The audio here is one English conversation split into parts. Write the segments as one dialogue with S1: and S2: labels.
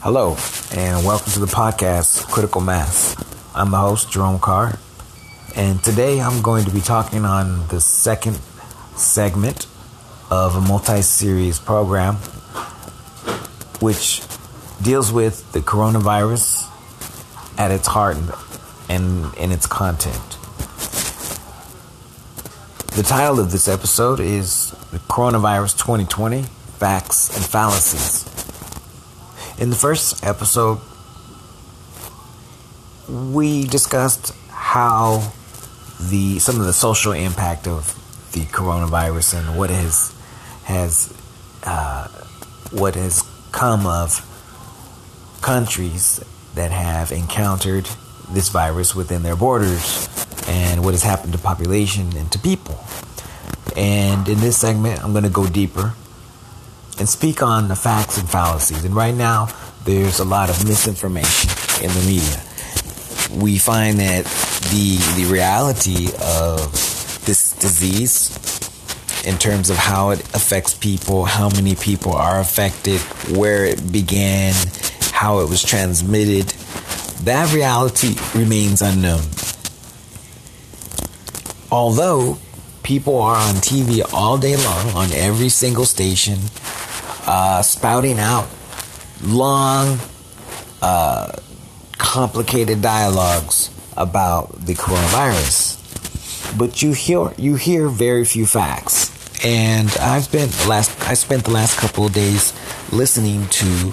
S1: Hello, and welcome to the podcast Critical Mass. I'm the host, Jerome Carr, and today I'm going to be talking on the second segment of a multi series program which deals with the coronavirus at its heart and in its content. The title of this episode is The Coronavirus 2020 Facts and Fallacies. In the first episode, we discussed how the some of the social impact of the coronavirus and what has has uh, what has come of countries that have encountered this virus within their borders and what has happened to population and to people. And in this segment, I'm going to go deeper and speak on the facts and fallacies. And right now, there's a lot of misinformation in the media. We find that the the reality of this disease in terms of how it affects people, how many people are affected, where it began, how it was transmitted, that reality remains unknown. Although people are on TV all day long on every single station, uh, spouting out long, uh, complicated dialogues about the coronavirus, but you hear you hear very few facts. And I've the last I spent the last couple of days listening to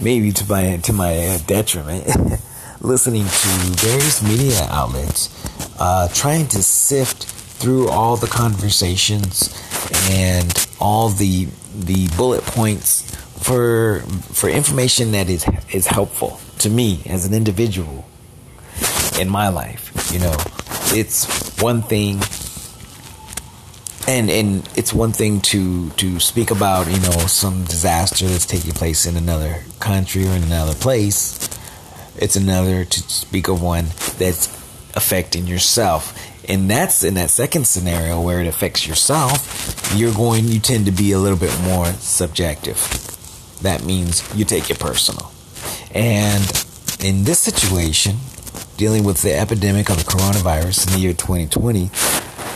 S1: maybe to my to my detriment, listening to various media outlets, uh, trying to sift through all the conversations and all the the bullet points for for information that is is helpful to me as an individual in my life. You know, it's one thing and and it's one thing to to speak about you know some disaster that's taking place in another country or in another place it's another to speak of one that's affecting yourself and that's in that second scenario where it affects yourself you're going you tend to be a little bit more subjective that means you take it personal and in this situation dealing with the epidemic of the coronavirus in the year 2020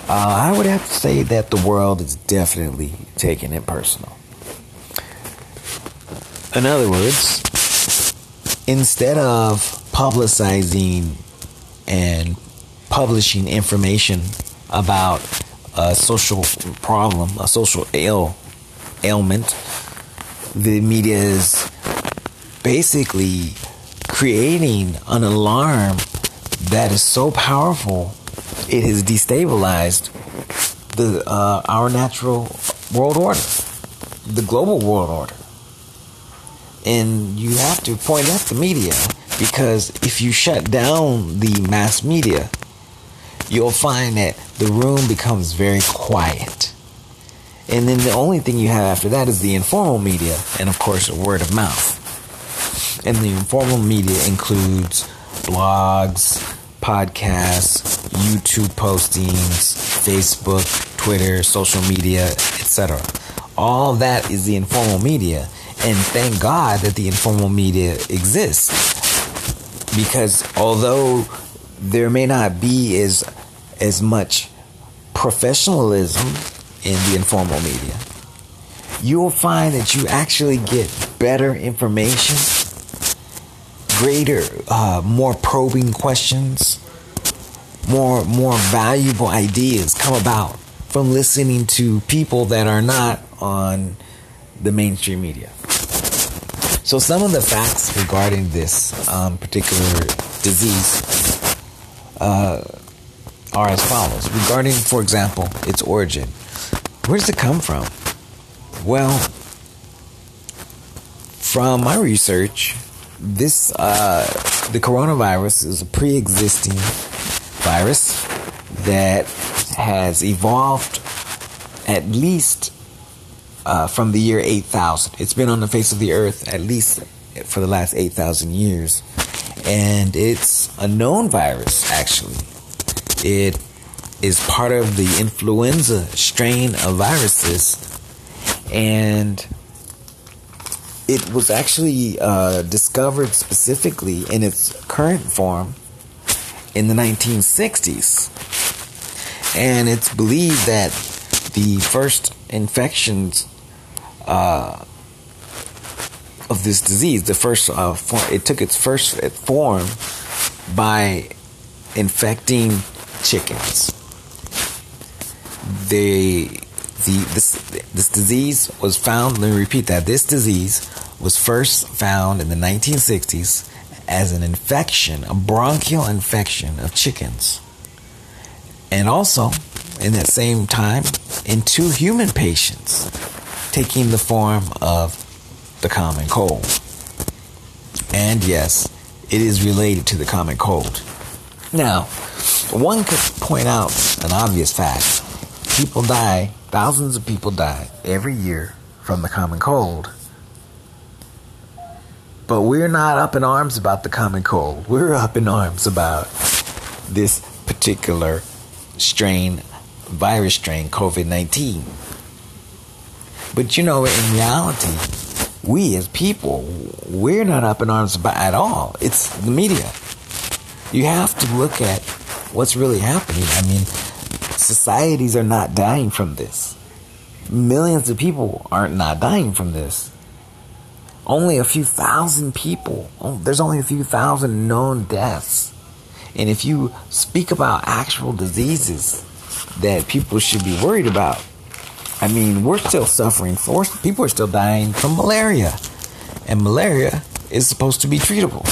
S1: uh, I would have to say that the world is definitely taking it personal. In other words, instead of publicizing and publishing information about a social problem, a social ail, ailment, the media is basically creating an alarm that is so powerful it has destabilized the uh, our natural world order, the global world order. And you have to point at the media because if you shut down the mass media, you'll find that the room becomes very quiet. And then the only thing you have after that is the informal media, and of course, word of mouth. And the informal media includes blogs, podcasts, YouTube postings, Facebook, Twitter, social media, etc. All that is the informal media. And thank God that the informal media exists. Because although there may not be as as much professionalism in the informal media, you will find that you actually get better information greater, uh, more probing questions, more more valuable ideas come about from listening to people that are not on the mainstream media. So some of the facts regarding this um, particular disease uh, are as follows. Regarding, for example, its origin, where does it come from? Well, from my research, this uh, the coronavirus is a pre-existing virus that has evolved at least uh, from the year 8000. It's been on the face of the earth at least for the last 8,000 years. And it's a known virus, actually. It is part of the influenza strain of viruses. And it was actually uh, discovered specifically in its current form in the 1960s. And it's believed that the first infections uh, of this disease, the first uh, form, it took its first form by infecting chickens. They, the this this disease was found. Let me repeat that. This disease was first found in the 1960s as an infection, a bronchial infection of chickens, and also in that same time in two human patients, taking the form of the common cold. And yes, it is related to the common cold. Now, one could point out an obvious fact. People die, thousands of people die every year from the common cold. But we're not up in arms about the common cold. We're up in arms about this particular strain, virus strain, COVID 19. But you know, in reality, we as people, we're not up in arms about at all. It's the media. You have to look at what's really happening. I mean, societies are not dying from this. Millions of people aren't not dying from this. Only a few thousand people. Oh, there's only a few thousand known deaths. And if you speak about actual diseases that people should be worried about, I mean, we're still suffering. For, people are still dying from malaria. And malaria is supposed to be treatable.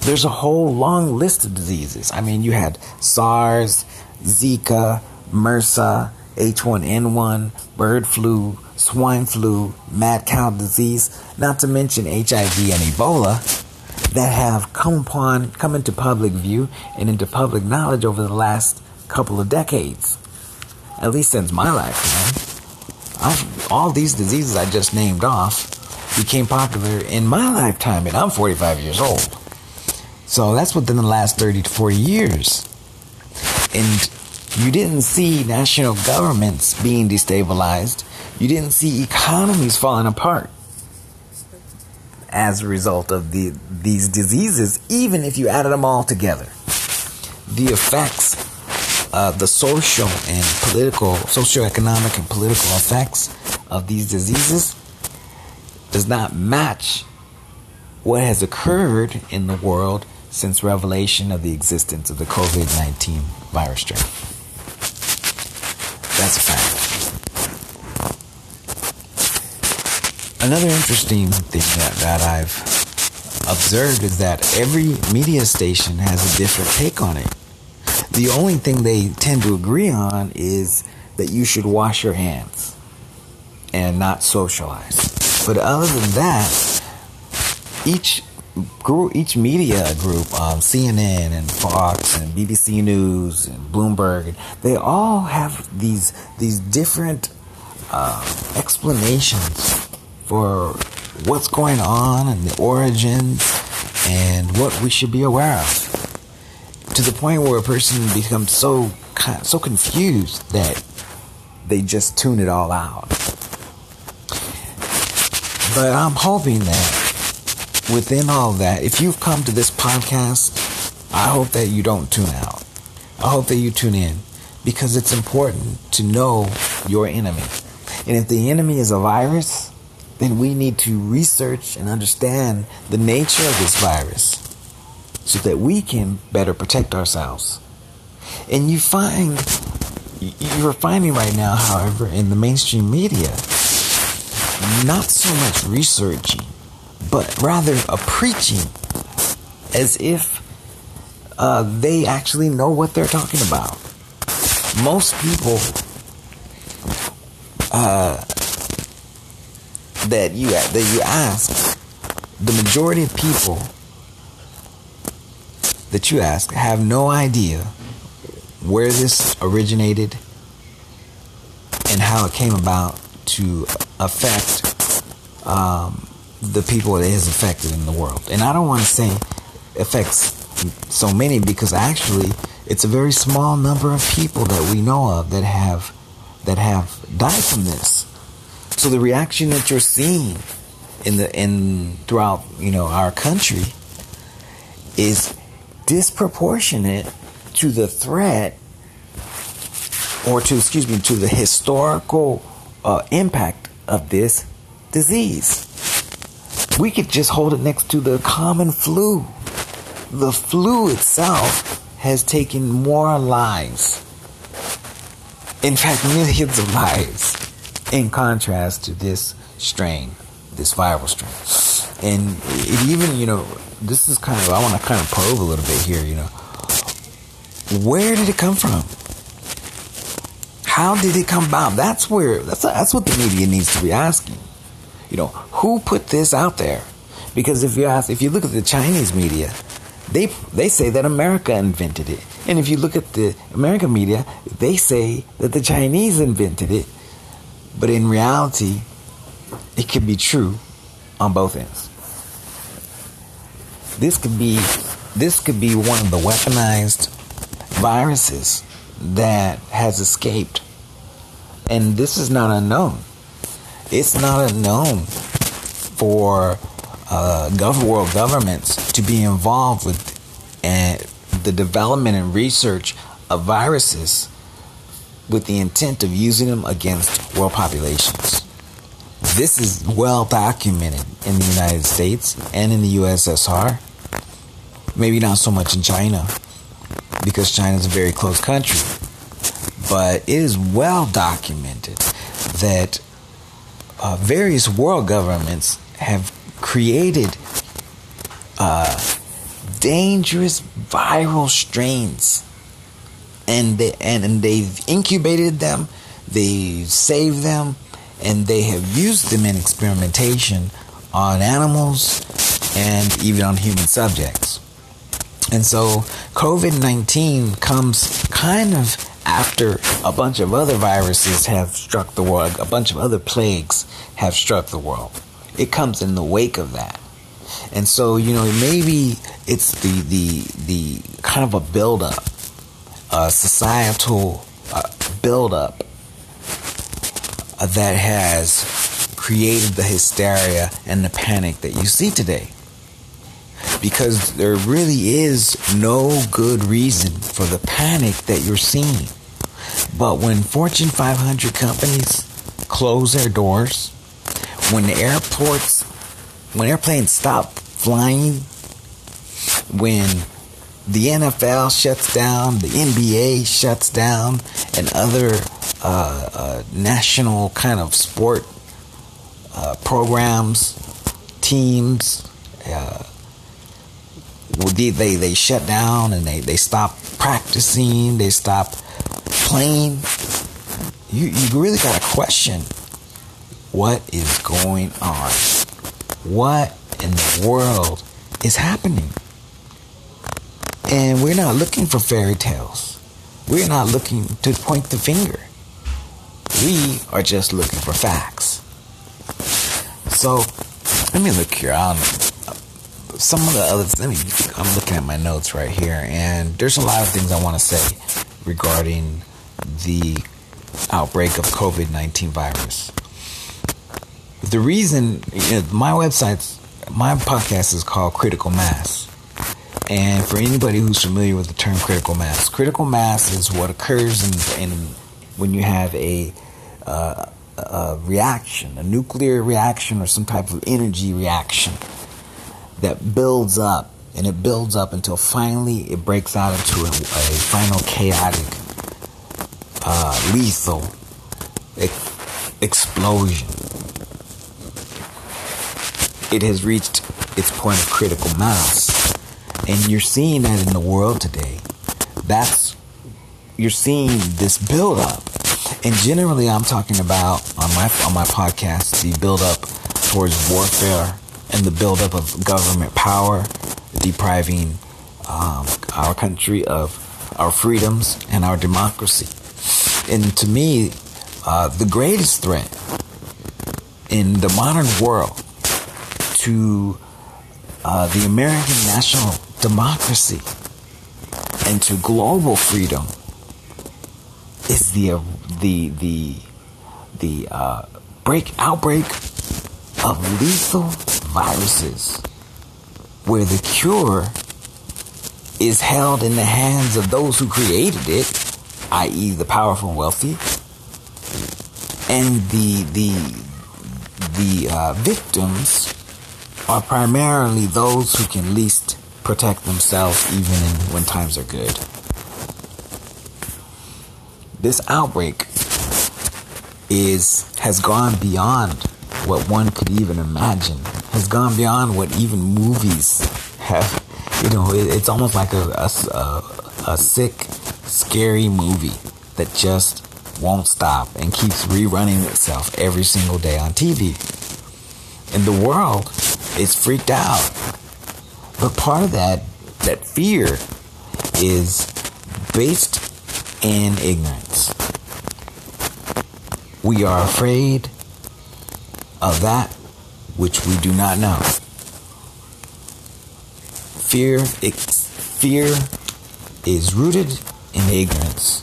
S1: There's a whole long list of diseases. I mean, you had SARS, Zika, MRSA, H1N1, bird flu, swine flu, mad cow disease, not to mention HIV and Ebola that have come upon, come into public view and into public knowledge over the last couple of decades at least since my lifetime, all these diseases I just named off became popular in my lifetime, and I'm 45 years old. So that's within the last 30 to 40 years. And you didn't see national governments being destabilized. You didn't see economies falling apart as a result of the, these diseases, even if you added them all together. The effects uh, the social and political, socioeconomic and political effects of these diseases does not match what has occurred in the world since revelation of the existence of the COVID 19 virus strain. That's a fact. Another interesting thing that, that I've observed is that every media station has a different take on it. The only thing they tend to agree on is that you should wash your hands and not socialize. But other than that, each group, each media group, um, CNN and Fox and BBC News and Bloomberg, they all have these these different uh, explanations for what's going on and the origins and what we should be aware of to the point where a person becomes so so confused that they just tune it all out. But I'm hoping that within all that, if you've come to this podcast, I hope that you don't tune out. I hope that you tune in because it's important to know your enemy. And if the enemy is a virus, then we need to research and understand the nature of this virus so that we can better protect ourselves. And you find, you're finding right now, however, in the mainstream media, not so much researching, but rather a preaching as if uh, they actually know what they're talking about. Most people uh, that you that you ask, the majority of people that you ask have no idea where this originated and how it came about to affect um, the people it has affected in the world. And I don't want to say affects so many because actually it's a very small number of people that we know of that have that have died from this. So the reaction that you're seeing in the in throughout you know our country is disproportionate to the threat or to excuse me to the historical uh, impact of this disease. We could just hold it next to the common flu. The flu itself has taken more lives. In fact, millions of lives in contrast to this strain, this viral strain. And it even, you know, this is kind of, I want to kind of probe a little bit here, you know. Where did it come from? How did it come about? That's where, that's, that's what the media needs to be asking. You know, who put this out there? Because if you ask, if you look at the Chinese media, they they say that America invented it, and if you look at the American media, they say that the Chinese invented it. But in reality, it could be true on both ends. This could be this could be one of the weaponized viruses that has escaped. And this is not unknown. It's not unknown for uh, world governments to be involved with uh, the development and research of viruses with the intent of using them against world populations. This is well documented in the United States and in the USSR. Maybe not so much in China, because China is a very close country. But it is well documented that uh, various world governments have created uh, dangerous viral strains and they and, and they've incubated them, they've saved them, and they have used them in experimentation on animals and even on human subjects. And so COVID 19 comes kind of after a bunch of other viruses have struck the world, a bunch of other plagues have struck the world. It comes in the wake of that. And so, you know, maybe it's the the the kind of a buildup a societal uh, buildup uh, that has created the hysteria and the panic that you see today. Because there really is no good reason for the panic that you're seeing. But when Fortune 500 companies close their doors, when the airports, when airplanes stop flying, when the NFL shuts down, the NBA shuts down, and other uh, uh, national kind of sport uh, programs, teams, uh, they, they, they shut down and they, they stop practicing, they stop playing. You, you really got to question what is going on? What in the world is happening? And we're not looking for fairy tales. We're not looking to point the finger. We are just looking for facts. So, let me look here. Um, some of the other, let me, I'm looking at my notes right here, and there's a lot of things I want to say regarding the outbreak of COVID 19 virus. The reason, you know, my website's, my podcast is called Critical Mass. And for anybody who's familiar with the term critical mass, critical mass is what occurs in, in when you have a, uh, a reaction, a nuclear reaction, or some type of energy reaction that builds up, and it builds up until finally it breaks out into a, a final chaotic, uh, lethal ex- explosion. It has reached its point of critical mass and you're seeing that in the world today. That's you're seeing this build up. And generally I'm talking about on my on my podcast the build up towards warfare and the buildup of government power, depriving um, our country of our freedoms and our democracy. And to me, uh, the greatest threat in the modern world to uh, the American national democracy and to global freedom is the uh, the the the uh, break outbreak of lethal viruses where the cure is held in the hands of those who created it, i.e., the powerful and wealthy, and the the the uh, victims are primarily those who can least protect themselves even in, when times are good. This outbreak is has gone beyond what one could even imagine. Has gone beyond what even movies have. You know, it, it's almost like a, a, a sick, scary movie that just won't stop and keeps rerunning itself every single day on TV. And the world is freaked out. But part of that that fear is based in ignorance. We are afraid of that which we do not know. Fear, fear is rooted in ignorance.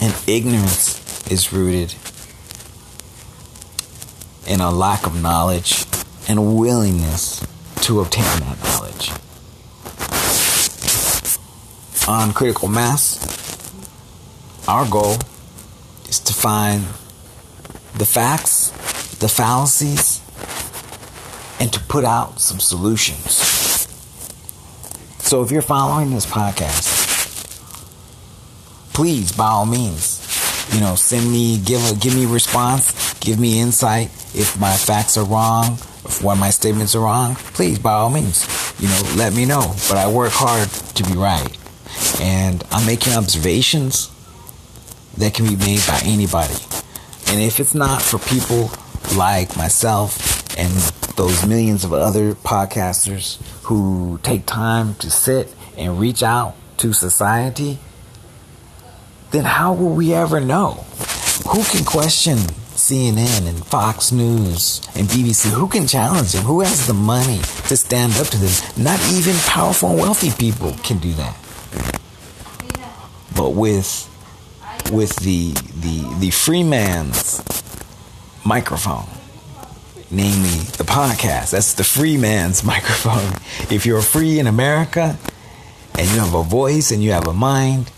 S1: And ignorance is rooted in a lack of knowledge and willingness to obtain that knowledge. On critical mass, our goal is to find the facts, the fallacies, and to put out some solutions. So if you're following this podcast, please, by all means, you know, send me, give a, give me a response, give me insight. If my facts are wrong, if one of my statements are wrong, please, by all means, you know, let me know. But I work hard to be right. And I'm making observations that can be made by anybody. And if it's not for people like myself and those millions of other podcasters who take time to sit and reach out to society, then how will we ever know? Who can question CNN and Fox News and BBC? Who can challenge them? Who has the money to stand up to them? Not even powerful and wealthy people can do that. But with with the the the free man's microphone, namely the podcast. That's the free man's microphone. If you're free in America and you have a voice and you have a mind,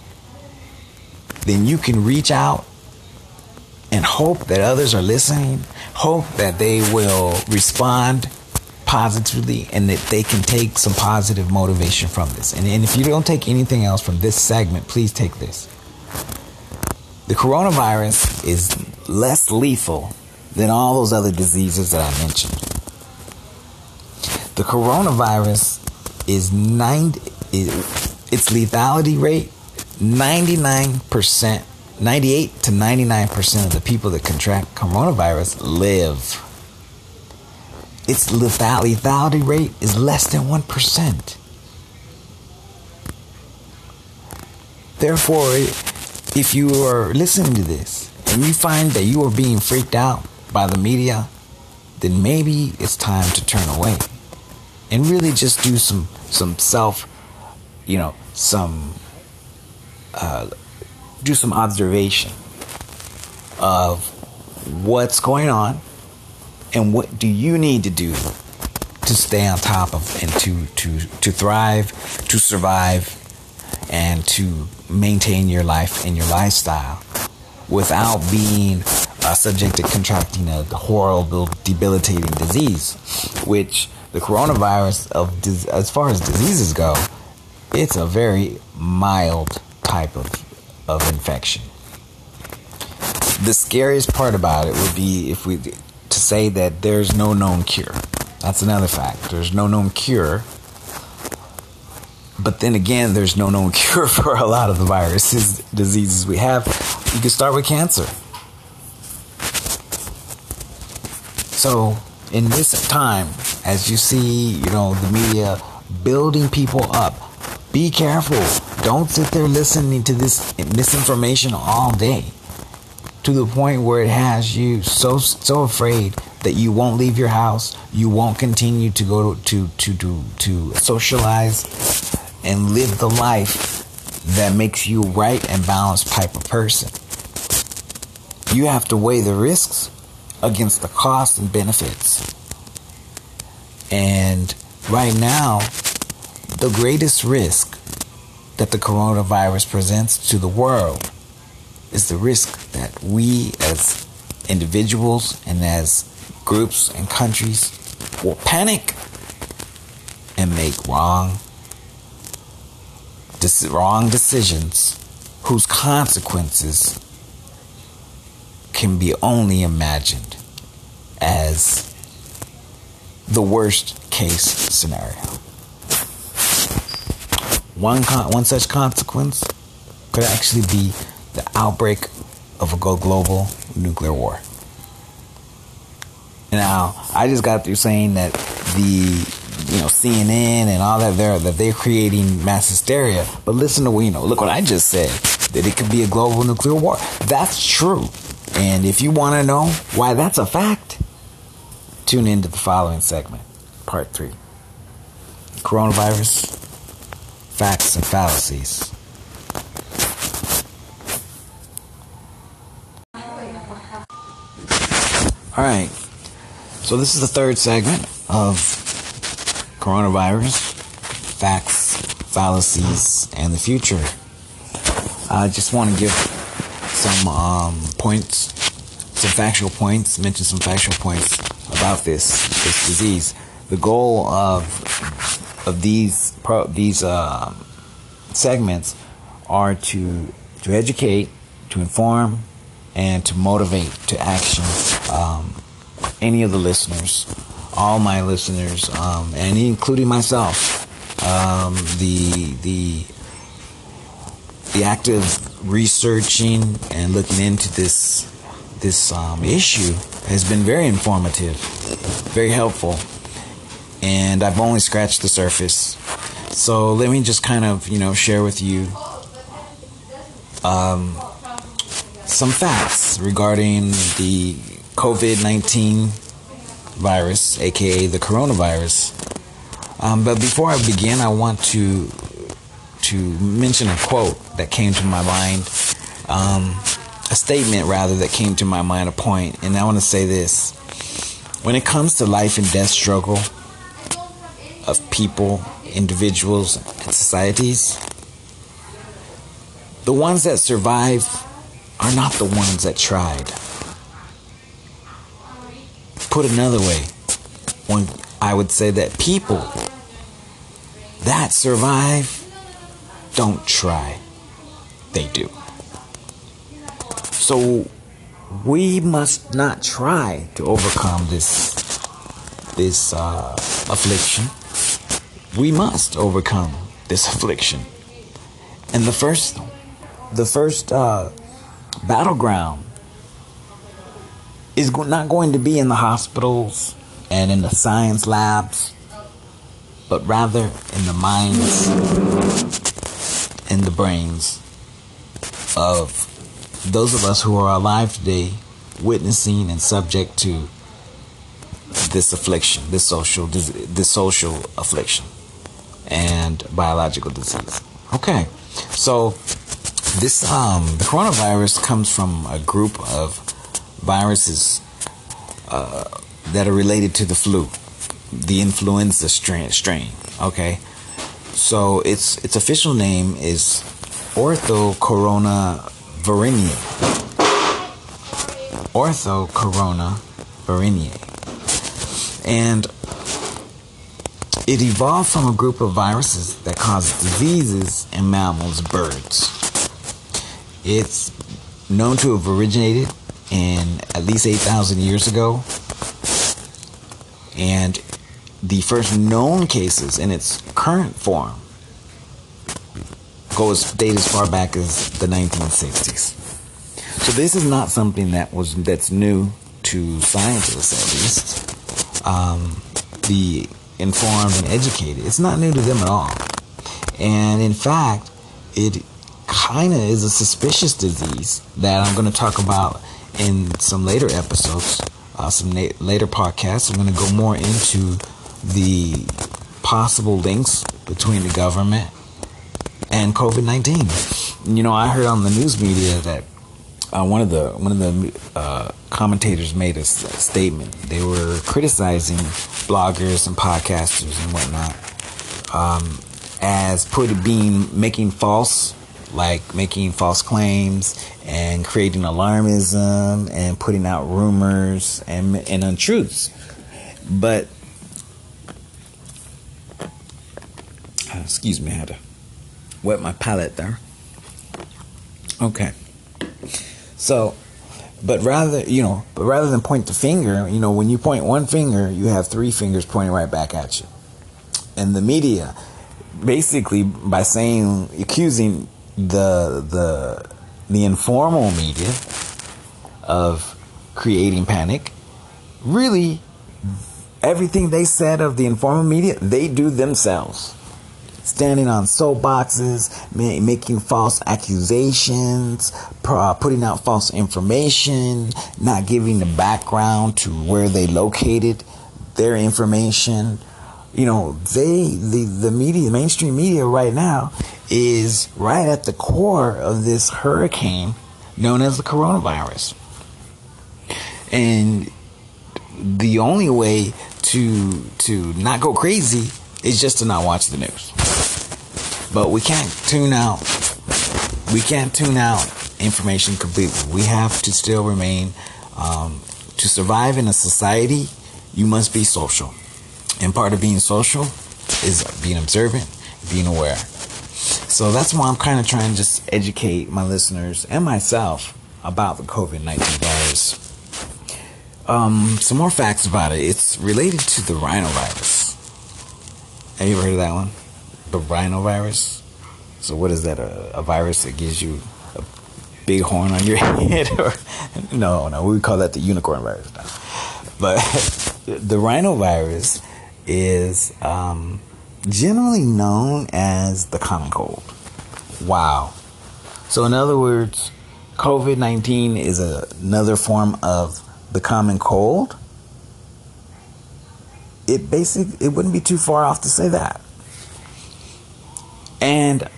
S1: then you can reach out and hope that others are listening, hope that they will respond positively and that they can take some positive motivation from this. And, and if you don't take anything else from this segment, please take this. The coronavirus is less lethal than all those other diseases that I mentioned. The coronavirus is nine its lethality rate 99% 98 to 99% of the people that contract coronavirus live. Its lethality rate is less than 1%. Therefore, if you are listening to this and you find that you are being freaked out by the media, then maybe it's time to turn away and really just do some some self, you know, some uh, do some observation of what's going on and what do you need to do to stay on top of and to to to thrive, to survive, and to maintain your life and your lifestyle without being uh, subject to contracting a horrible, debilitating disease, which the coronavirus of as far as diseases go, it's a very mild type of of infection. The scariest part about it would be if we to say that there's no known cure. That's another fact. There's no known cure. But then again, there's no known cure for a lot of the viruses, diseases we have. You can start with cancer. So, in this time, as you see, you know, the media building people up, be careful. Don't sit there listening to this misinformation all day to the point where it has you so so afraid that you won't leave your house, you won't continue to go to to to to socialize and live the life that makes you right and balanced type of person. You have to weigh the risks against the costs and benefits. And right now, the greatest risk that the coronavirus presents to the world is the risk that we as individuals and as groups and countries will panic and make wrong wrong decisions whose consequences can be only imagined as the worst case scenario. One, con- one such consequence could actually be the outbreak of a global nuclear war. Now, I just got through saying that the you know CNN and all that they're that they're creating mass hysteria. But listen to you know look what I just said that it could be a global nuclear war. That's true. And if you want to know why that's a fact, tune into the following segment, part three. Coronavirus, facts and fallacies. All right. So this is the third segment of coronavirus, facts, fallacies, and the future. I just want to give some um, points, some factual points, mention some factual points about this this disease. The goal of of these pro, these uh, segments are to to educate, to inform, and to motivate to action um, any of the listeners all my listeners, um, and including myself. Um, the the the active researching and looking into this this um, issue has been very informative, very helpful, and I've only scratched the surface. So let me just kind of you know share with you um, some facts regarding the COVID nineteen virus, aka the coronavirus. Um, but before I begin, I want to to mention a quote that came to my mind, um, a statement rather that came to my mind, a point, and I want to say this: when it comes to life and death struggle of people, individuals, and societies, the ones that survive are not the ones that tried. Put another way, one I would say that people that survive don't try. They do. So we must not try to overcome this this uh, affliction. We must overcome this affliction. And the first the first uh, battleground is not going to be in the hospitals and in the science labs, but rather in the minds in the brains of those of us who are alive today, witnessing and subject to this affliction, this social, this social affliction, and biological disease. Okay, so this um, the coronavirus comes from a group of viruses uh, that are related to the flu, the influenza strain. strain okay, so its its official name is Orthocorona virinae. Orthocorona virinae, and it evolved from a group of viruses that cause diseases in mammals, birds. It's known to have originated in at least 8,000 years ago. And the first known cases in its current form goes date as far back as the 1960s. So this is not something that was that's new to scientists, at least. Um, the informed and educated. It's not new to them at all. And in fact, it kind of is a suspicious disease that I'm going to talk about in some later episodes, uh, some na- later podcasts, I'm going to go more into the possible links between the government and COVID 19. You know, I heard on the news media that uh, one of the one of the uh, commentators made a statement. They were criticizing bloggers and podcasters and whatnot um, as put being making false, like making false claims and creating alarmism and putting out rumors and and untruths. But uh, excuse me, I had to wet my palate there. Okay. So, but rather, you know, but rather than point the finger, you know, when you point one finger, you have three fingers pointing right back at you. And the media, basically, by saying, accusing the the the informal media of creating panic, really, everything they said of the informal media, they do themselves standing on soapboxes, making false accusations, uh, putting out false information, not giving the background to where they located their information. You know, they the the media, mainstream media right now is right at the core of this hurricane known as the coronavirus. And the only way to to not go crazy is just to not watch the news. But we can't tune out. We can't tune out information completely. We have to still remain. Um, to survive in a society, you must be social. And part of being social is being observant, being aware. So that's why I'm kind of trying to just educate my listeners and myself about the COVID 19 virus. Um, some more facts about it. It's related to the rhinovirus. Have you ever heard of that one? the rhinovirus. So what is that? A, a virus that gives you a big horn on your head? or no, no, we call that the unicorn virus. Now. But the rhinovirus is um, generally known as the common cold. Wow. So in other words, COVID nineteen is a, another form of the common cold. It basically it wouldn't be too far off to say that. And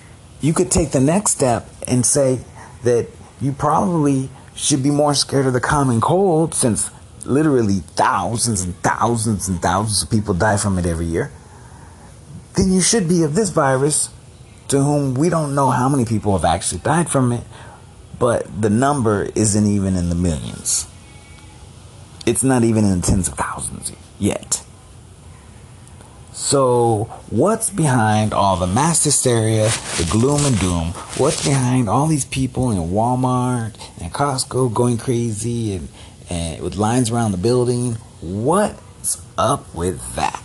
S1: you could take the next step and say that you probably should be more scared of the common cold since literally thousands and thousands and thousands of people die from it every year. Then you should be of this virus to whom we don't know how many people have actually died from it, but the number isn't even in the millions. It's not even in the tens of thousands yet. So, what's behind all the mass hysteria, the gloom and doom? What's behind all these people in Walmart and Costco going crazy and, and with lines around the building? What's up with that?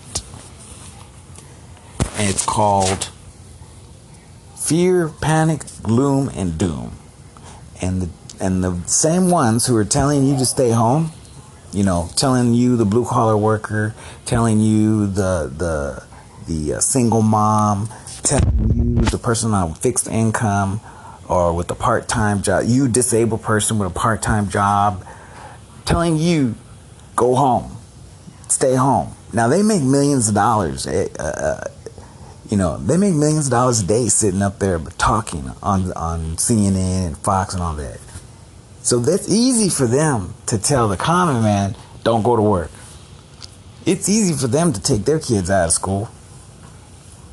S1: And it's called fear, panic, gloom, and doom. And the and the same ones who are telling you to stay home you know, telling you the blue collar worker, telling you the the the uh, single mom, telling you the person on fixed income or with a part time job, you disabled person with a part time job, telling you go home, stay home. Now they make millions of dollars. Eh, uh, uh, you know, they make millions of dollars a day sitting up there talking on on CNN and Fox and all that. So that's easy for them to tell the common man, don't go to work. It's easy for them to take their kids out of school.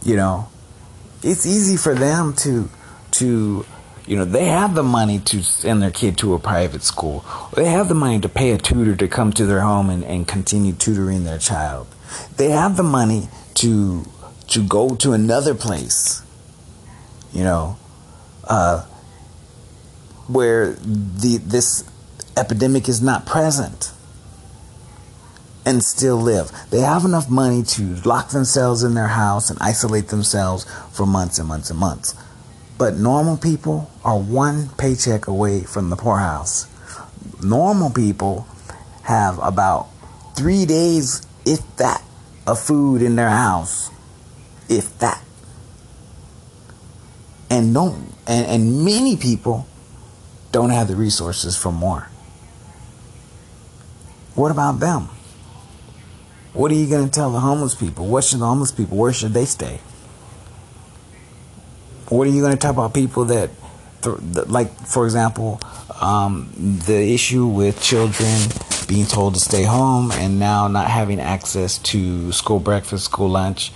S1: You know, it's easy for them to, to, you know, they have the money to send their kid to a private school. They have the money to pay a tutor to come to their home and, and continue tutoring their child. They have the money to, to go to another place. You know, uh, where the this epidemic is not present and still live. They have enough money to lock themselves in their house and isolate themselves for months and months and months. But normal people are one paycheck away from the poorhouse. Normal people have about three days, if that, of food in their house. If that. And don't and, and many people don't have the resources for more. What about them? What are you going to tell the homeless people? What should the homeless people, where should they stay? What are you going to talk about people that like for example, um, the issue with children being told to stay home and now not having access to school breakfast, school lunch,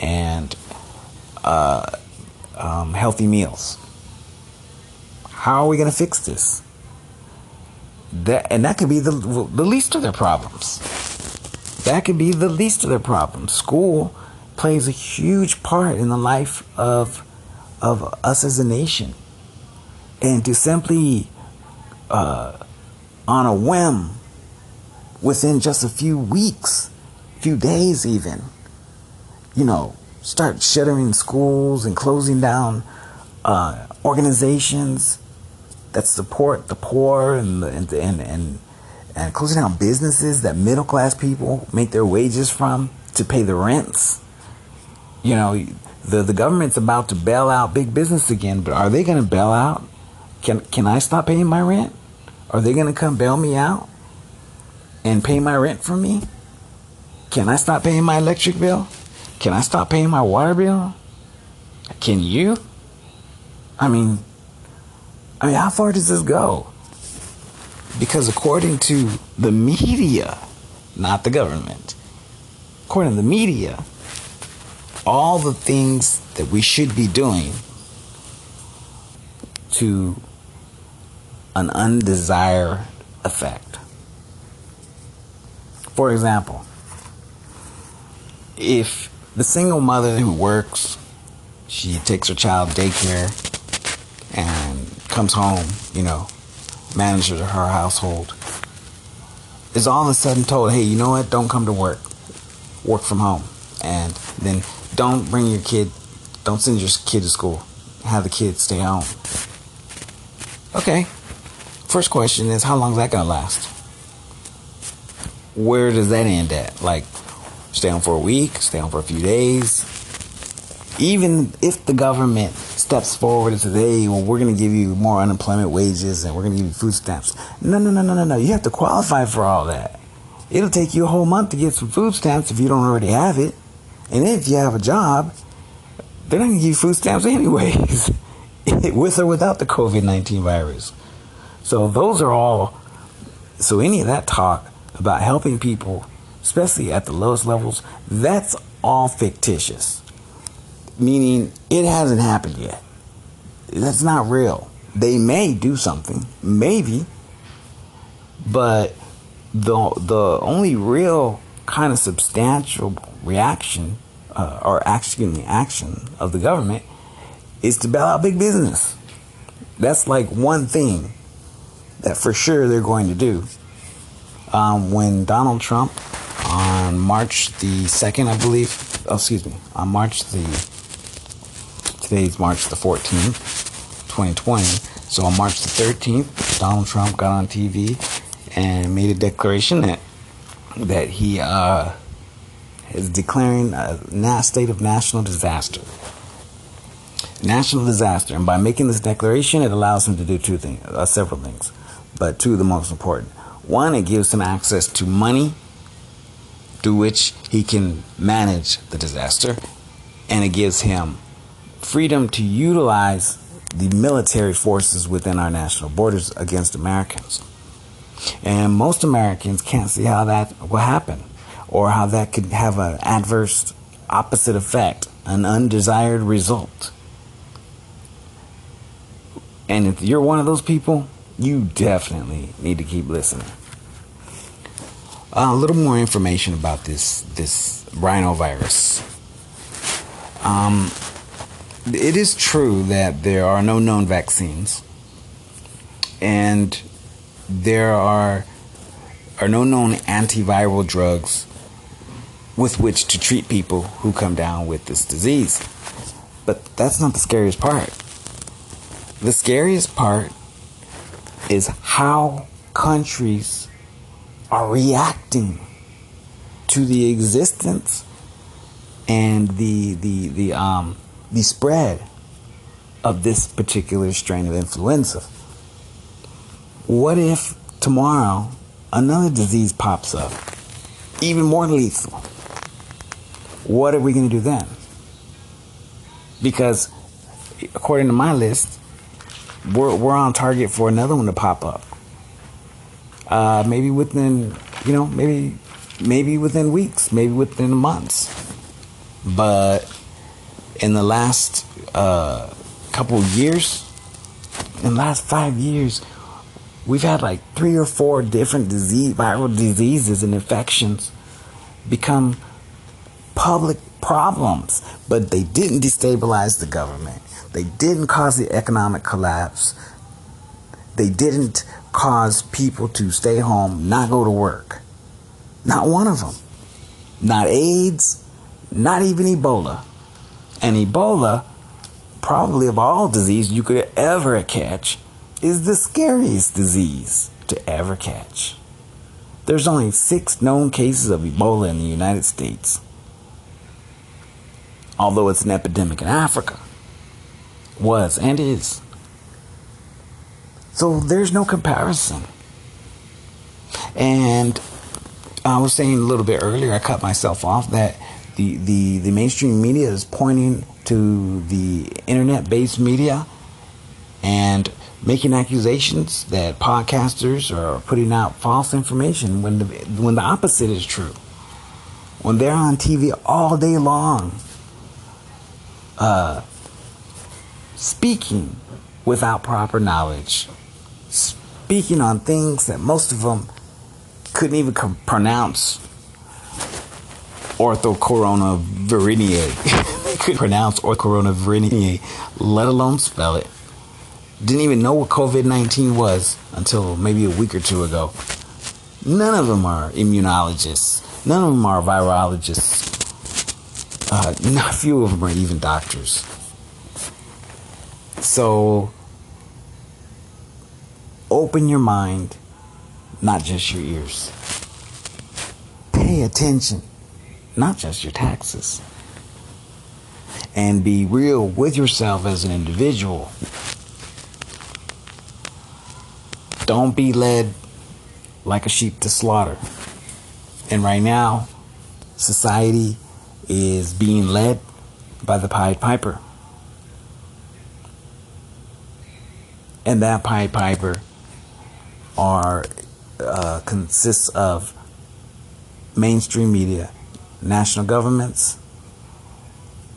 S1: and uh, um, healthy meals. How are we going to fix this? That and that could be the the least of their problems. That could be the least of their problems. School plays a huge part in the life of of us as a nation, and to simply uh, on a whim, within just a few weeks, few days even, you know, start shuttering schools and closing down uh, organizations that support the poor and and and, and and closing down businesses that middle class people make their wages from to pay the rents. You know, the the government's about to bail out big business again, but are they going to bail out? Can can I stop paying my rent? Are they going to come bail me out and pay my rent for me? Can I stop paying my electric bill? Can I stop paying my water bill? Can you? I mean, I mean, how far does this go? Because according to the media, not the government, according to the media, all the things that we should be doing to an undesired effect. For example, if the single mother who works, she takes her child daycare and comes home, you know, manages her household, is all of a sudden told, hey, you know what? Don't come to work. Work from home. And then don't bring your kid, don't send your kid to school. Have the kid stay home. Okay. First question is, how long is that to last? Where does that end at? Like, stay on for a week, stay on for a few days. Even if the government steps forward and says, hey, well, we're going to give you more unemployment wages and we're going to give you food stamps. No, no, no, no, no, no. You have to qualify for all that. It'll take you a whole month to get some food stamps if you don't already have it. And if you have a job, they're not going to give you food stamps anyways, with or without the COVID 19 virus. So those are all, so any of that talk about helping people, especially at the lowest levels, that's all fictitious meaning it hasn't happened yet. That's not real. They may do something, maybe, but the the only real kind of substantial reaction uh, or actually action of the government is to bail out big business. That's like one thing that for sure they're going to do. Um, when Donald Trump on March the second, I believe, oh, excuse me, on March the Today's March the 14th, 2020. So on March the 13th, Donald Trump got on TV and made a declaration that that he uh, is declaring a state of national disaster. National disaster, and by making this declaration, it allows him to do two things, uh, several things, but two of the most important. One, it gives him access to money through which he can manage the disaster, and it gives him freedom to utilize the military forces within our national borders against Americans. And most Americans can't see how that will happen or how that could have an adverse opposite effect, an undesired result. And if you're one of those people, you definitely need to keep listening. A little more information about this this rhinovirus. Um, it is true that there are no known vaccines, and there are are no known antiviral drugs with which to treat people who come down with this disease. But that's not the scariest part. The scariest part is how countries are reacting to the existence and the the the um the spread of this particular strain of influenza. What if tomorrow another disease pops up, even more lethal? What are we going to do then? Because, according to my list, we're we're on target for another one to pop up. Uh, maybe within you know maybe maybe within weeks, maybe within months. But in the last uh, couple years, in the last five years, we've had like three or four different disease, viral diseases and infections become public problems, but they didn't destabilize the government. They didn't cause the economic collapse. They didn't cause people to stay home, not go to work. Not one of them. Not AIDS, not even Ebola. And Ebola, probably of all disease you could ever catch, is the scariest disease to ever catch. There's only six known cases of Ebola in the United States. Although it's an epidemic in Africa. Was and is. So there's no comparison. And I was saying a little bit earlier, I cut myself off that the, the, the mainstream media is pointing to the internet based media and making accusations that podcasters are putting out false information when the, when the opposite is true. When they're on TV all day long, uh, speaking without proper knowledge, speaking on things that most of them couldn't even pronounce orthocoronavirinae. they couldn't pronounce orthocoronavirinae, let alone spell it. Didn't even know what COVID 19 was until maybe a week or two ago. None of them are immunologists. None of them are virologists. Uh, not few of them are even doctors. So, open your mind not just your ears. Pay attention, not just your taxes. And be real with yourself as an individual. Don't be led like a sheep to slaughter. And right now, society is being led by the Pied Piper. And that Pied Piper are uh, consists of mainstream media, national governments,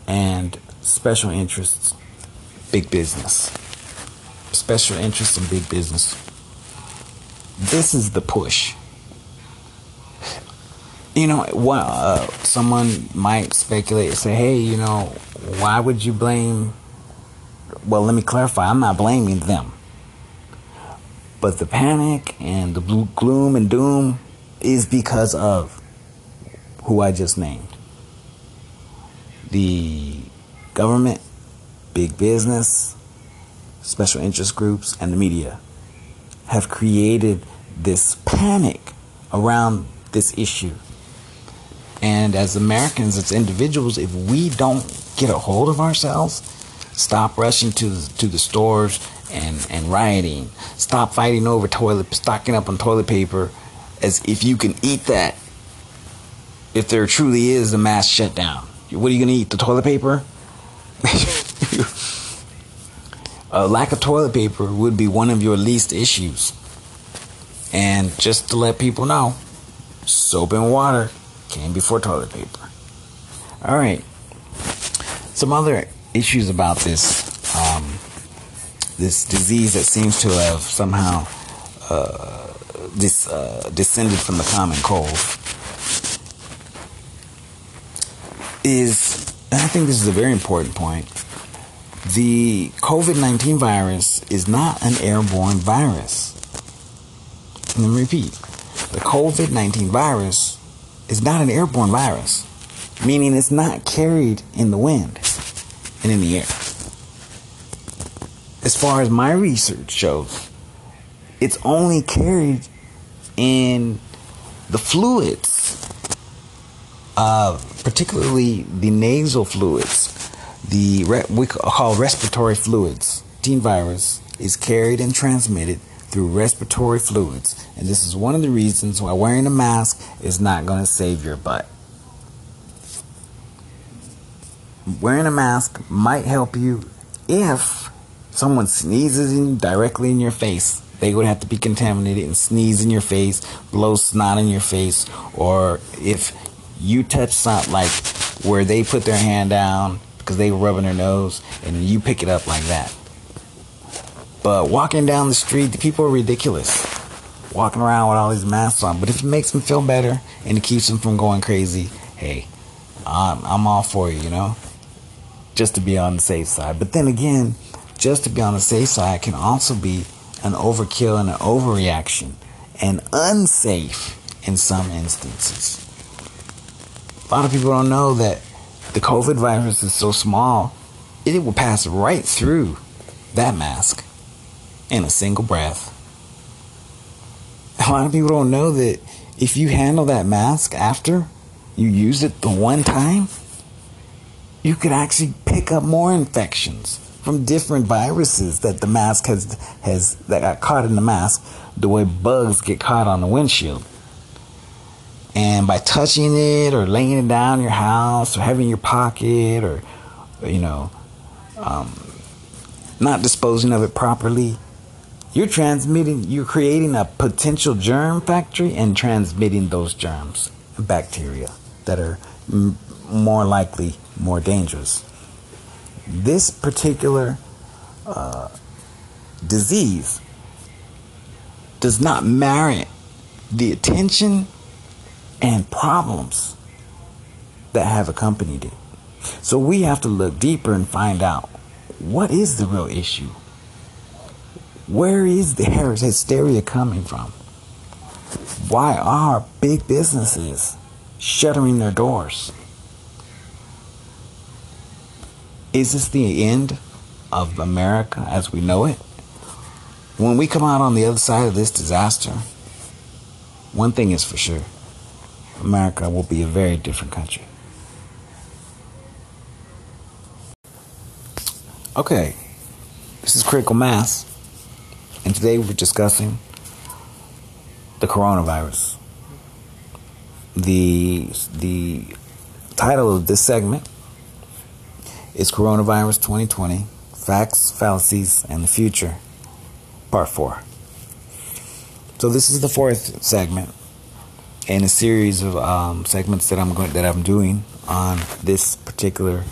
S1: and special interests, big business. Special interests and big business. This is the push. You know, what uh, someone might speculate and say, "Hey, you know, why would you blame?" Well, let me clarify. I'm not blaming them. But the panic and the gloom and doom is because of who I just named. The government, big business, special interest groups, and the media have created this panic around this issue. And as Americans, as individuals, if we don't get a hold of ourselves, stop rushing to the, to the stores and, and rioting. Stop fighting over toilet, stocking up on toilet paper as if you can eat that. If there truly is a mass shutdown, what are you going to eat? The toilet paper? a lack of toilet paper would be one of your least issues. And just to let people know, soap and water came before toilet paper. All right. Some other issues about this. Um, this disease that seems to have somehow uh, this, uh, descended from the common cold is, and I think this is a very important point. The COVID 19 virus is not an airborne virus. Let me repeat the COVID 19 virus is not an airborne virus, meaning it's not carried in the wind and in the air as far as my research shows, it's only carried in the fluids, uh, particularly the nasal fluids, the re- we call respiratory fluids. Teen virus is carried and transmitted through respiratory fluids, and this is one of the reasons why wearing a mask is not going to save your butt. Wearing a mask might help you if someone sneezes in directly in your face, they would have to be contaminated and sneeze in your face, blow snot in your face, or if you touch something like where they put their hand down because they were rubbing their nose and you pick it up like that. But walking down the street, the people are ridiculous. Walking around with all these masks on. But if it makes them feel better and it keeps them from going crazy, hey, I'm, I'm all for you, you know? Just to be on the safe side. But then again, just to be on the safe side can also be an overkill and an overreaction and unsafe in some instances. A lot of people don't know that the COVID virus is so small, it will pass right through that mask in a single breath. A lot of people don't know that if you handle that mask after you use it the one time, you could actually pick up more infections from different viruses that the mask has has that got caught in the mask, the way bugs get caught on the windshield. And by touching it or laying it down in your house or having your pocket or you know um, not disposing of it properly, you're transmitting, you're creating a potential germ factory and transmitting those germs, bacteria that are m- more likely more dangerous. This particular uh, disease does not merit the attention and problems that have accompanied it. So we have to look deeper and find out what is the real issue where is the hysteria coming from? Why are big businesses shuttering their doors? Is this the end of America as we know it? When we come out on the other side of this disaster, one thing is for sure America will be a very different country. Okay, this is Critical Mass. And today we're discussing the coronavirus. The the title of this segment is Coronavirus 2020: Facts, Fallacies, and the Future, Part 4. So this is the fourth segment in a series of um, segments that I'm going that I'm doing on this particular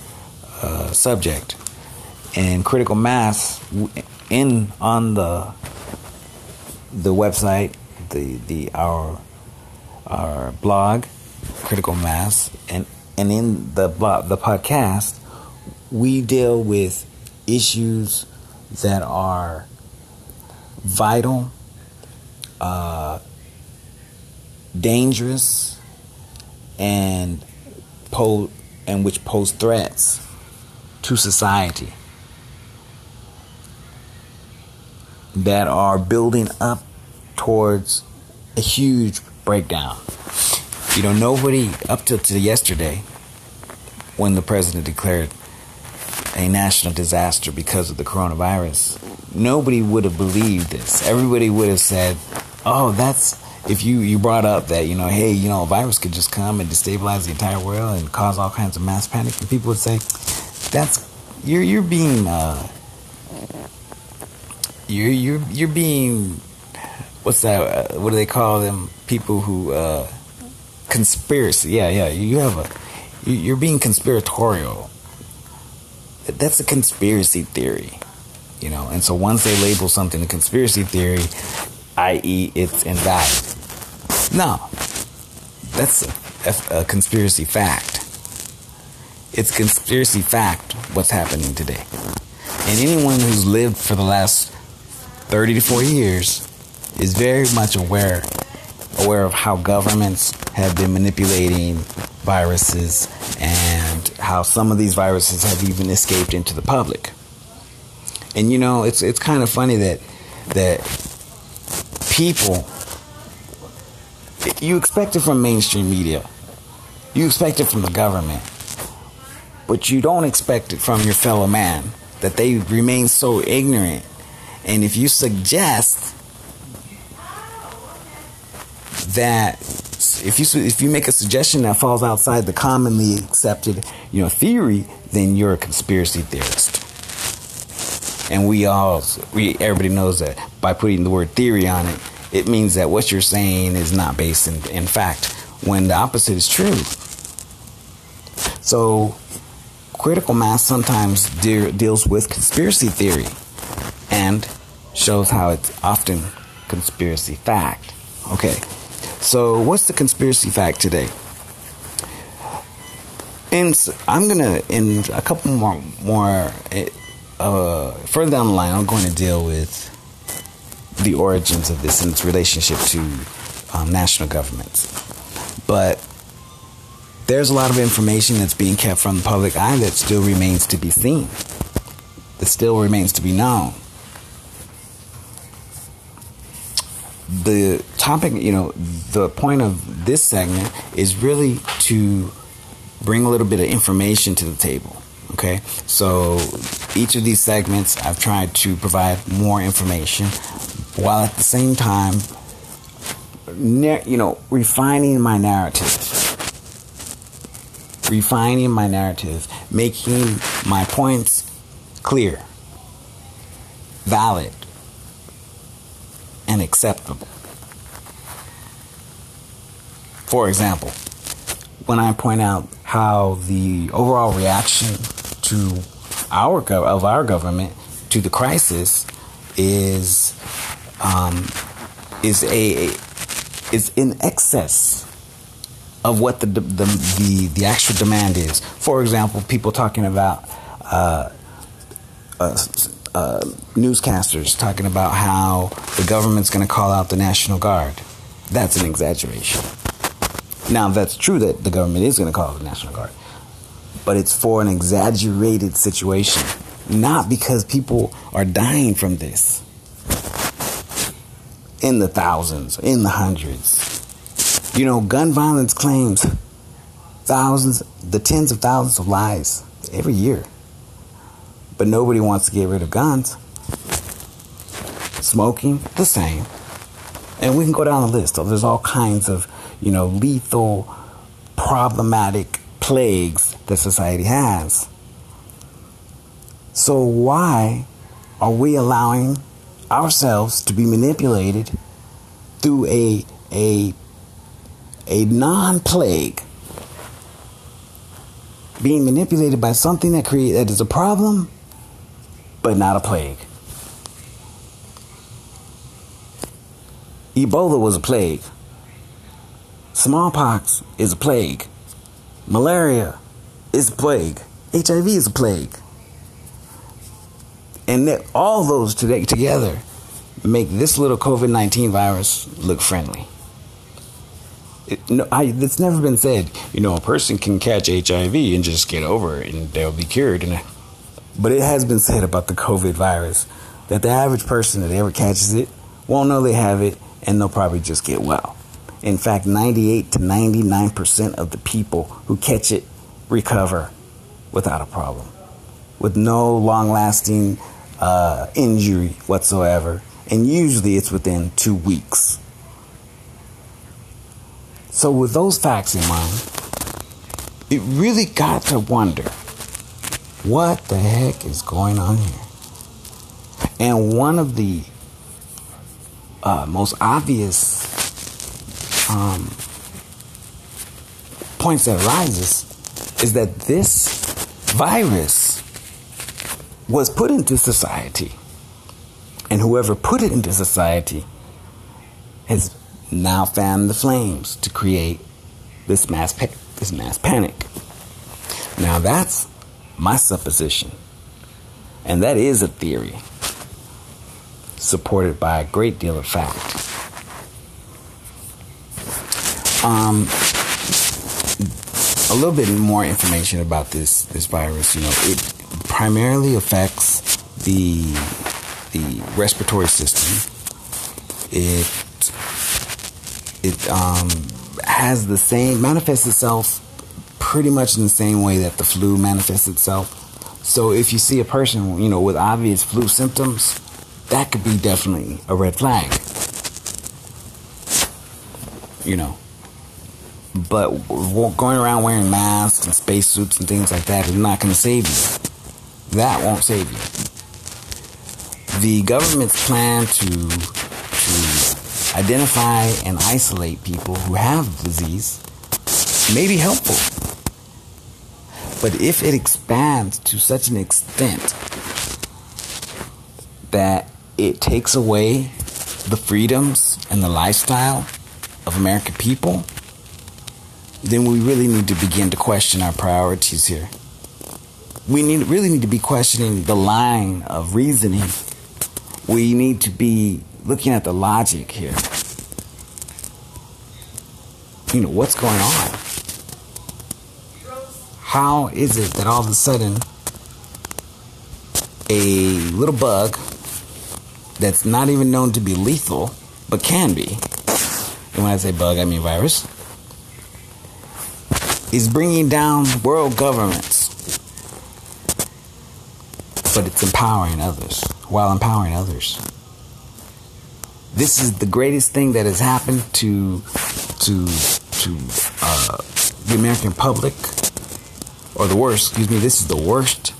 S1: uh, subject. And critical mass in on the the website, the the our our blog, Critical Mass, and and in the the podcast, we deal with issues that are vital, uh, dangerous, and and which pose threats to society. that are building up towards a huge breakdown. You know, nobody up to, to yesterday, when the president declared a national disaster because of the coronavirus, nobody would have believed this. Everybody would have said, "Oh, that's." If you you brought up that you know, hey, you know, a virus could just come and destabilize the entire world and cause all kinds of mass panic, and people would say, "That's you're you're being." Uh, you're you're you're being what's that? Uh, what do they call them? People who uh, conspiracy. Yeah, yeah. You have a you're being conspiratorial. That's a conspiracy theory, you know. And so once they label something a conspiracy theory, i.e., it's invalid. No, that's a, a conspiracy fact. It's conspiracy fact what's happening today. And anyone who's lived for the last 30 to 40 years is very much aware aware of how governments have been manipulating viruses and how some of these viruses have even escaped into the public. And you know, it's it's kind of funny that that people you expect it from mainstream media. You expect it from the government. But you don't expect it from your fellow man that they remain so ignorant and if you suggest that if you if you make a suggestion that falls outside the commonly accepted you know theory, then you're a conspiracy theorist. And we all, we everybody knows that by putting the word theory on it, it means that what you're saying is not based in, in fact, when the opposite is true. So, critical mass sometimes de- deals with conspiracy theory and shows how it's often conspiracy fact. Okay, so what's the conspiracy fact today? And I'm gonna in a couple more more uh, further down the line. I'm going to deal with the origins of this and its relationship to um, national governments. But there's a lot of information that's being kept from the public eye that still remains to be seen, that still remains to be known. The topic, you know, the point of this segment is really to bring a little bit of information to the table. Okay, so each of these segments, I've tried to provide more information while at the same time, you know, refining my narrative. Refining my narrative, making my points clear, valid, and acceptable. For example, when I point out how the overall reaction to our of our government to the crisis is um, is a is in excess of what the, the the the actual demand is. For example, people talking about uh, uh, uh, newscasters talking about how the government's going to call out the National Guard. That's an exaggeration. Now, that's true that the government is going to call out the National Guard, but it's for an exaggerated situation, not because people are dying from this in the thousands, in the hundreds. You know, gun violence claims thousands, the tens of thousands of lives every year. But nobody wants to get rid of guns. Smoking, the same. And we can go down the list. There's all kinds of, you know, lethal, problematic plagues that society has. So why are we allowing ourselves to be manipulated through a a a non-plague being manipulated by something that create that is a problem but not a plague Ebola was a plague smallpox is a plague malaria is a plague HIV is a plague and that all those today together make this little COVID 19 virus look friendly. It, no, I, it's never been said, you know, a person can catch HIV and just get over it and they'll be cured. And, but it has been said about the COVID virus that the average person that ever catches it won't know they have it and they'll probably just get well. In fact, 98 to 99% of the people who catch it recover without a problem, with no long lasting uh, injury whatsoever. And usually it's within two weeks. So, with those facts in mind, it really got to wonder what the heck is going on here? And one of the uh, most obvious um, points that arises is that this virus was put into society. And whoever put it into society has now fanned the flames to create this mass pa- this mass panic. Now that's my supposition. And that is a theory supported by a great deal of fact. Um, a little bit more information about this this virus. You know, it primarily affects the the respiratory system. It it um, has the same manifests itself pretty much in the same way that the flu manifests itself. So if you see a person, you know, with obvious flu symptoms, that could be definitely a red flag. You know. But going around wearing masks and spacesuits and things like that is not going to save you. That won't save you.
S2: the government's plan to to identify and isolate people who have disease may be helpful. But if it expands to such an extent that it takes away the freedoms and the lifestyle of American people, then we really need to begin to question our priorities here. We need really need to be questioning the line of reasoning. We need to be looking at the logic here. You know, what's going on? How is it that all of a sudden a little bug that's not even known to be lethal, but can be, and when I say bug, I mean virus, is bringing down world governments, but it's empowering others while empowering others. This is the greatest thing that has happened to to to uh, the American public, or the worst. Excuse me. This is the worst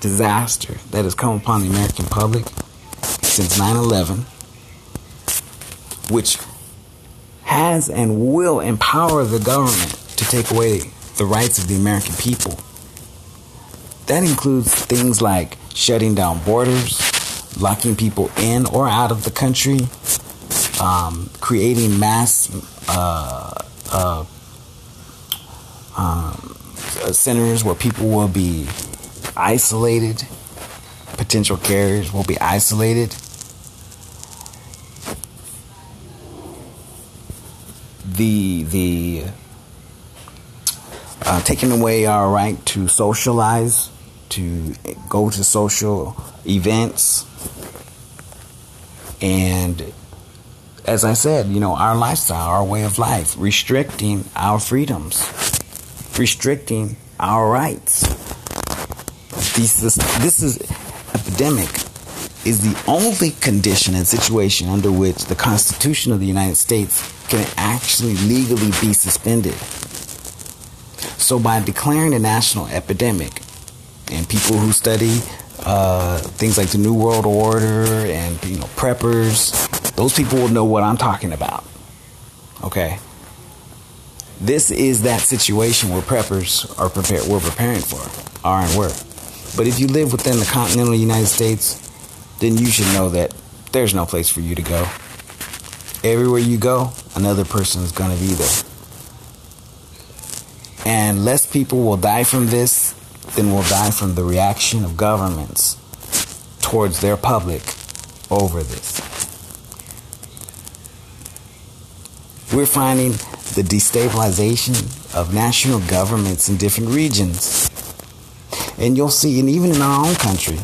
S2: disaster that has come upon the American public since 9/11, which has and will empower the government to take away the rights of the American people. That includes things like shutting down borders, locking people in or out of the country, um, creating mass uh, uh, um, centers where people will be isolated, potential carriers will be isolated. The the uh, taking away our right to socialize, to go to social events, and as I said, you know, our lifestyle, our way of life, restricting our freedoms, restricting our rights. This, this, this is epidemic is the only condition and situation under which the Constitution of the United States can actually legally be suspended. So, by declaring a national epidemic, and people who study uh, things like the New World Order and you know preppers, those people will know what I'm talking about. Okay, this is that situation where preppers are prepared. We're preparing for, are and were. But if you live within the continental United States, then you should know that there's no place for you to go. Everywhere you go, another person is going to be there. And less people will die from this than will die from the reaction of governments towards their public over this. We're finding the destabilization of national governments in different regions. And you'll see, and even in our own country,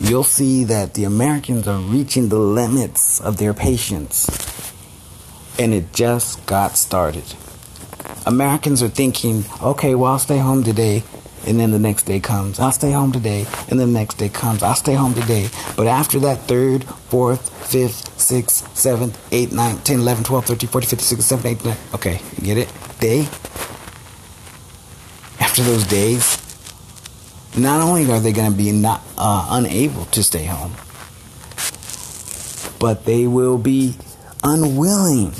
S2: you'll see that the Americans are reaching the limits of their patience. And it just got started. Americans are thinking, okay, well, I'll stay home today. And then the next day comes, I'll stay home today. And the next day comes, I'll stay home today. But after that third, fourth, fifth, sixth, seventh, eighth, ninth, 10, 11, 12, 13, 14, 15, 16, 17, 18, 19. Okay, you get it? Day. After those days, not only are they going to be not uh, unable to stay home, but they will be unwilling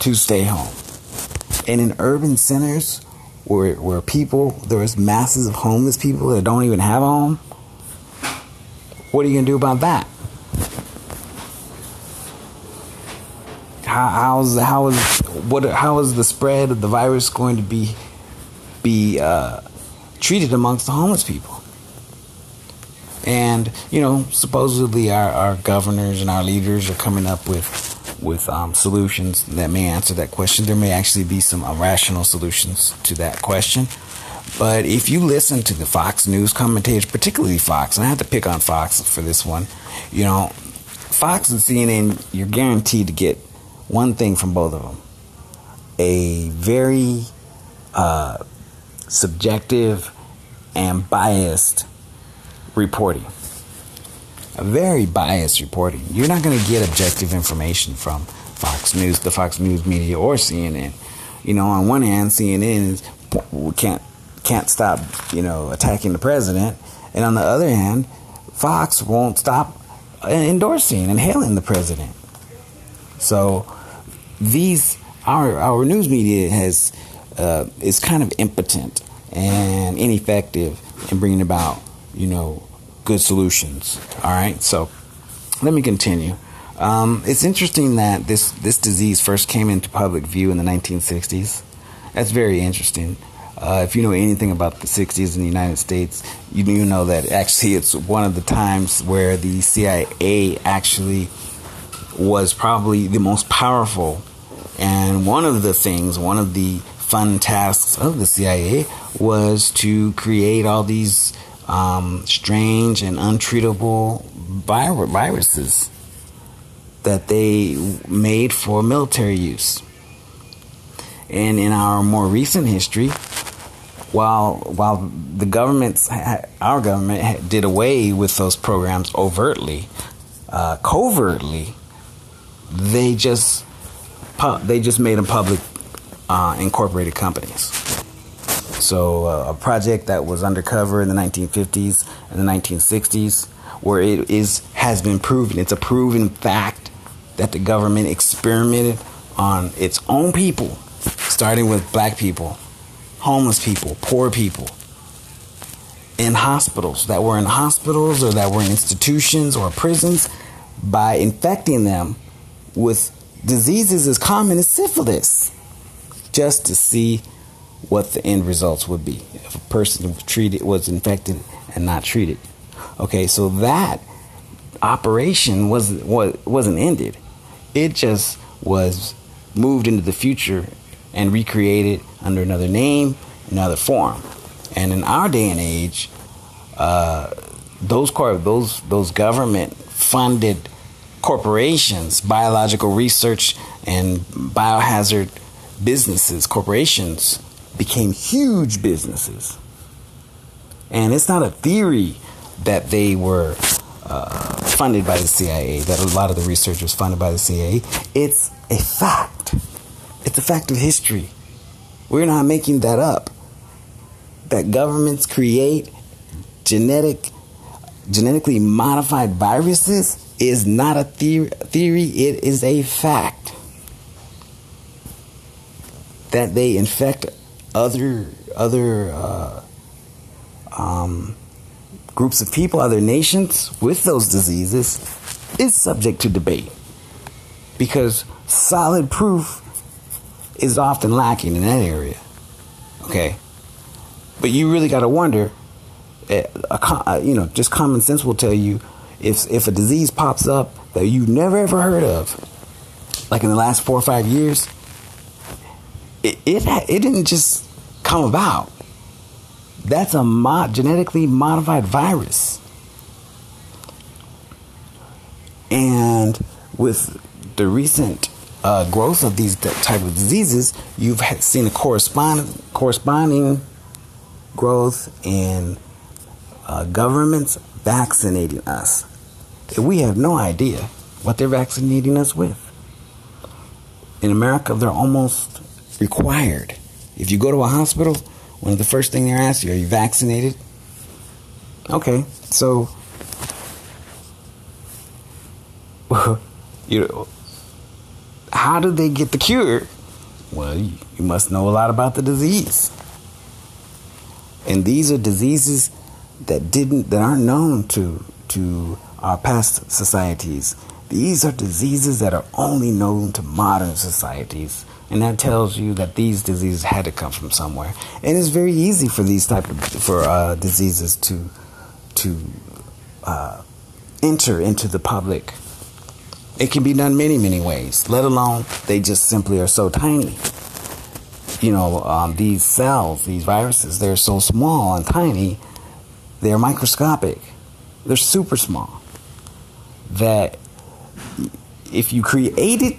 S2: to stay home. And in urban centers where where people there's masses of homeless people that don't even have a home, what are you going to do about that? How, how's how is what how is the spread of the virus going to be be uh, treated amongst the homeless people? And you know, supposedly our, our governors and our leaders are coming up with with um, solutions that may answer that question. There may actually be some irrational solutions to that question. But if you listen to the Fox News commentators, particularly Fox, and I have to pick on Fox for this one, you know, Fox and CNN, you're guaranteed to get one thing from both of them a very uh, subjective and biased reporting. Very biased reporting. You're not going to get objective information from Fox News, the Fox News media, or CNN. You know, on one hand, CNN is, can't can't stop, you know, attacking the president, and on the other hand, Fox won't stop endorsing and hailing the president. So these our our news media has uh, is kind of impotent and ineffective in bringing about you know good solutions. All right, so let me continue. Um, it's interesting that this this disease first came into public view in the 1960s. That's very interesting. Uh, if you know anything about the 60s in the United States, you, you know that actually it's one of the times where the CIA actually was probably the most powerful. And one of the things, one of the fun tasks of the CIA was to create all these um, strange and untreatable vir- viruses that they made for military use. And in our more recent history, while while the governments, our government did away with those programs overtly, uh, covertly, they just they just made them public uh, incorporated companies. So uh, a project that was undercover in the 1950s and the 1960s, where it is has been proven, it's a proven fact that the government experimented on its own people, starting with black people, homeless people, poor people, in hospitals that were in hospitals or that were in institutions or prisons by infecting them with diseases as common as syphilis just to see what the end results would be if a person treated was infected and not treated. Okay, so that operation was, was wasn't ended. It just was moved into the future and recreated under another name, another form. And in our day and age, uh, those car- those those government funded corporations, biological research and biohazard businesses, corporations became huge businesses. And it's not a theory that they were uh, funded by the CIA, that a lot of the research was funded by the CIA. It's a fact. It's a fact of history. We're not making that up. That governments create genetic, genetically modified viruses is not a theory. It is a fact that they infect other other uh, um, groups of people, other nations with those diseases is subject to debate because solid proof is often lacking in that area. Okay, but you really got to wonder. Eh, a, you know, just common sense will tell you if if a disease pops up that you've never ever heard of, like in the last four or five years, it it, it didn't just come about. That's a mod, genetically modified virus. And with the recent uh, growth of these type of diseases, you've seen a corresponding corresponding growth in uh, governments vaccinating us. We have no idea what they're vaccinating us with. In America, they're almost required. If you go to a hospital, one of the first things they're you, are you vaccinated? Okay, so you know, how do they get the cure? Well, you must know a lot about the disease. And these are diseases that didn't that aren't known to to our past societies. These are diseases that are only known to modern societies and that tells you that these diseases had to come from somewhere. And it's very easy for these type of for uh, diseases to to uh, enter into the public. It can be done many many ways. Let alone they just simply are so tiny. You know, um, these cells, these viruses, they're so small and tiny. They're microscopic. They're super small. That if you create it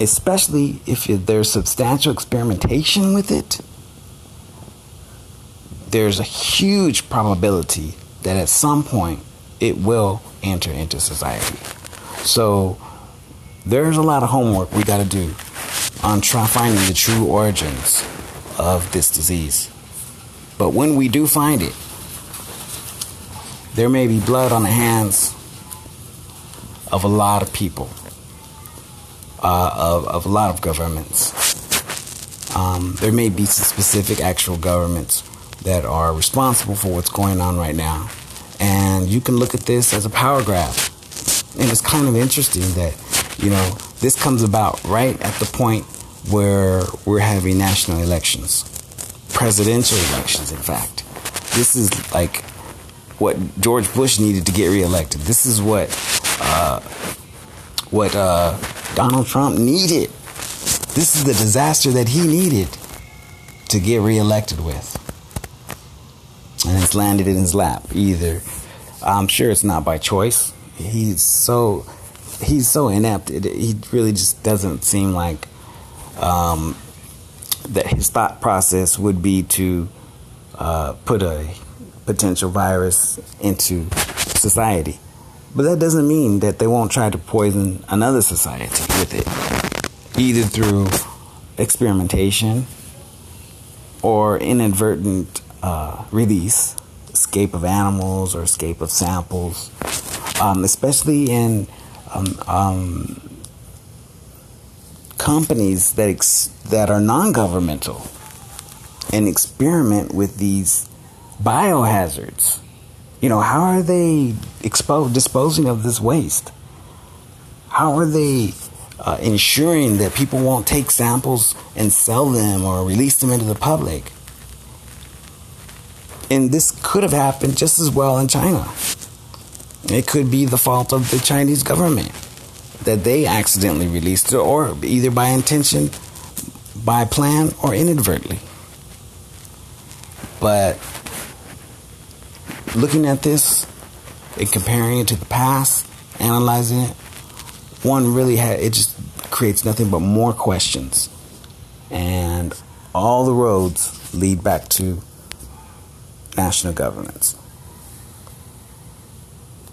S2: especially if there's substantial experimentation with it, there's a huge probability that at some point it will enter into society. So there's a lot of homework we got to do on try finding the true origins of this disease. But when we do find it, there may be blood on the hands of a lot of people, uh, of, of a lot of governments. Um, there may be some specific actual governments that are responsible for what's going on right now. And you can look at this as a power grab. And it's kind of interesting that, you know, this comes about right at the point where we're having national elections, presidential elections, in fact. This is like what George Bush needed to get reelected. This is what uh, what uh, Donald Trump needed. This is the disaster that he needed to get reelected with. And it's landed in his lap. Either I'm sure it's not by choice. He's so he's so inept. It, he really just doesn't seem like um, that his thought process would be to uh, put a potential virus into society. But that doesn't mean that they won't try to poison another society with it, either through experimentation or inadvertent uh, release, escape of animals or escape of samples, um, especially in um, um, companies that ex- that are non-governmental and experiment with these biohazards. You know, how are they expo- disposing of this waste? How are they uh, ensuring that people won't take samples and sell them or release them into the public? And this could have happened just as well in China. It could be the fault of the Chinese government that they accidentally released it, or either by intention, by plan, or inadvertently. But looking at this and comparing it to the past, analyzing it, one really had it just creates nothing but more questions. And all the roads lead back to national governments.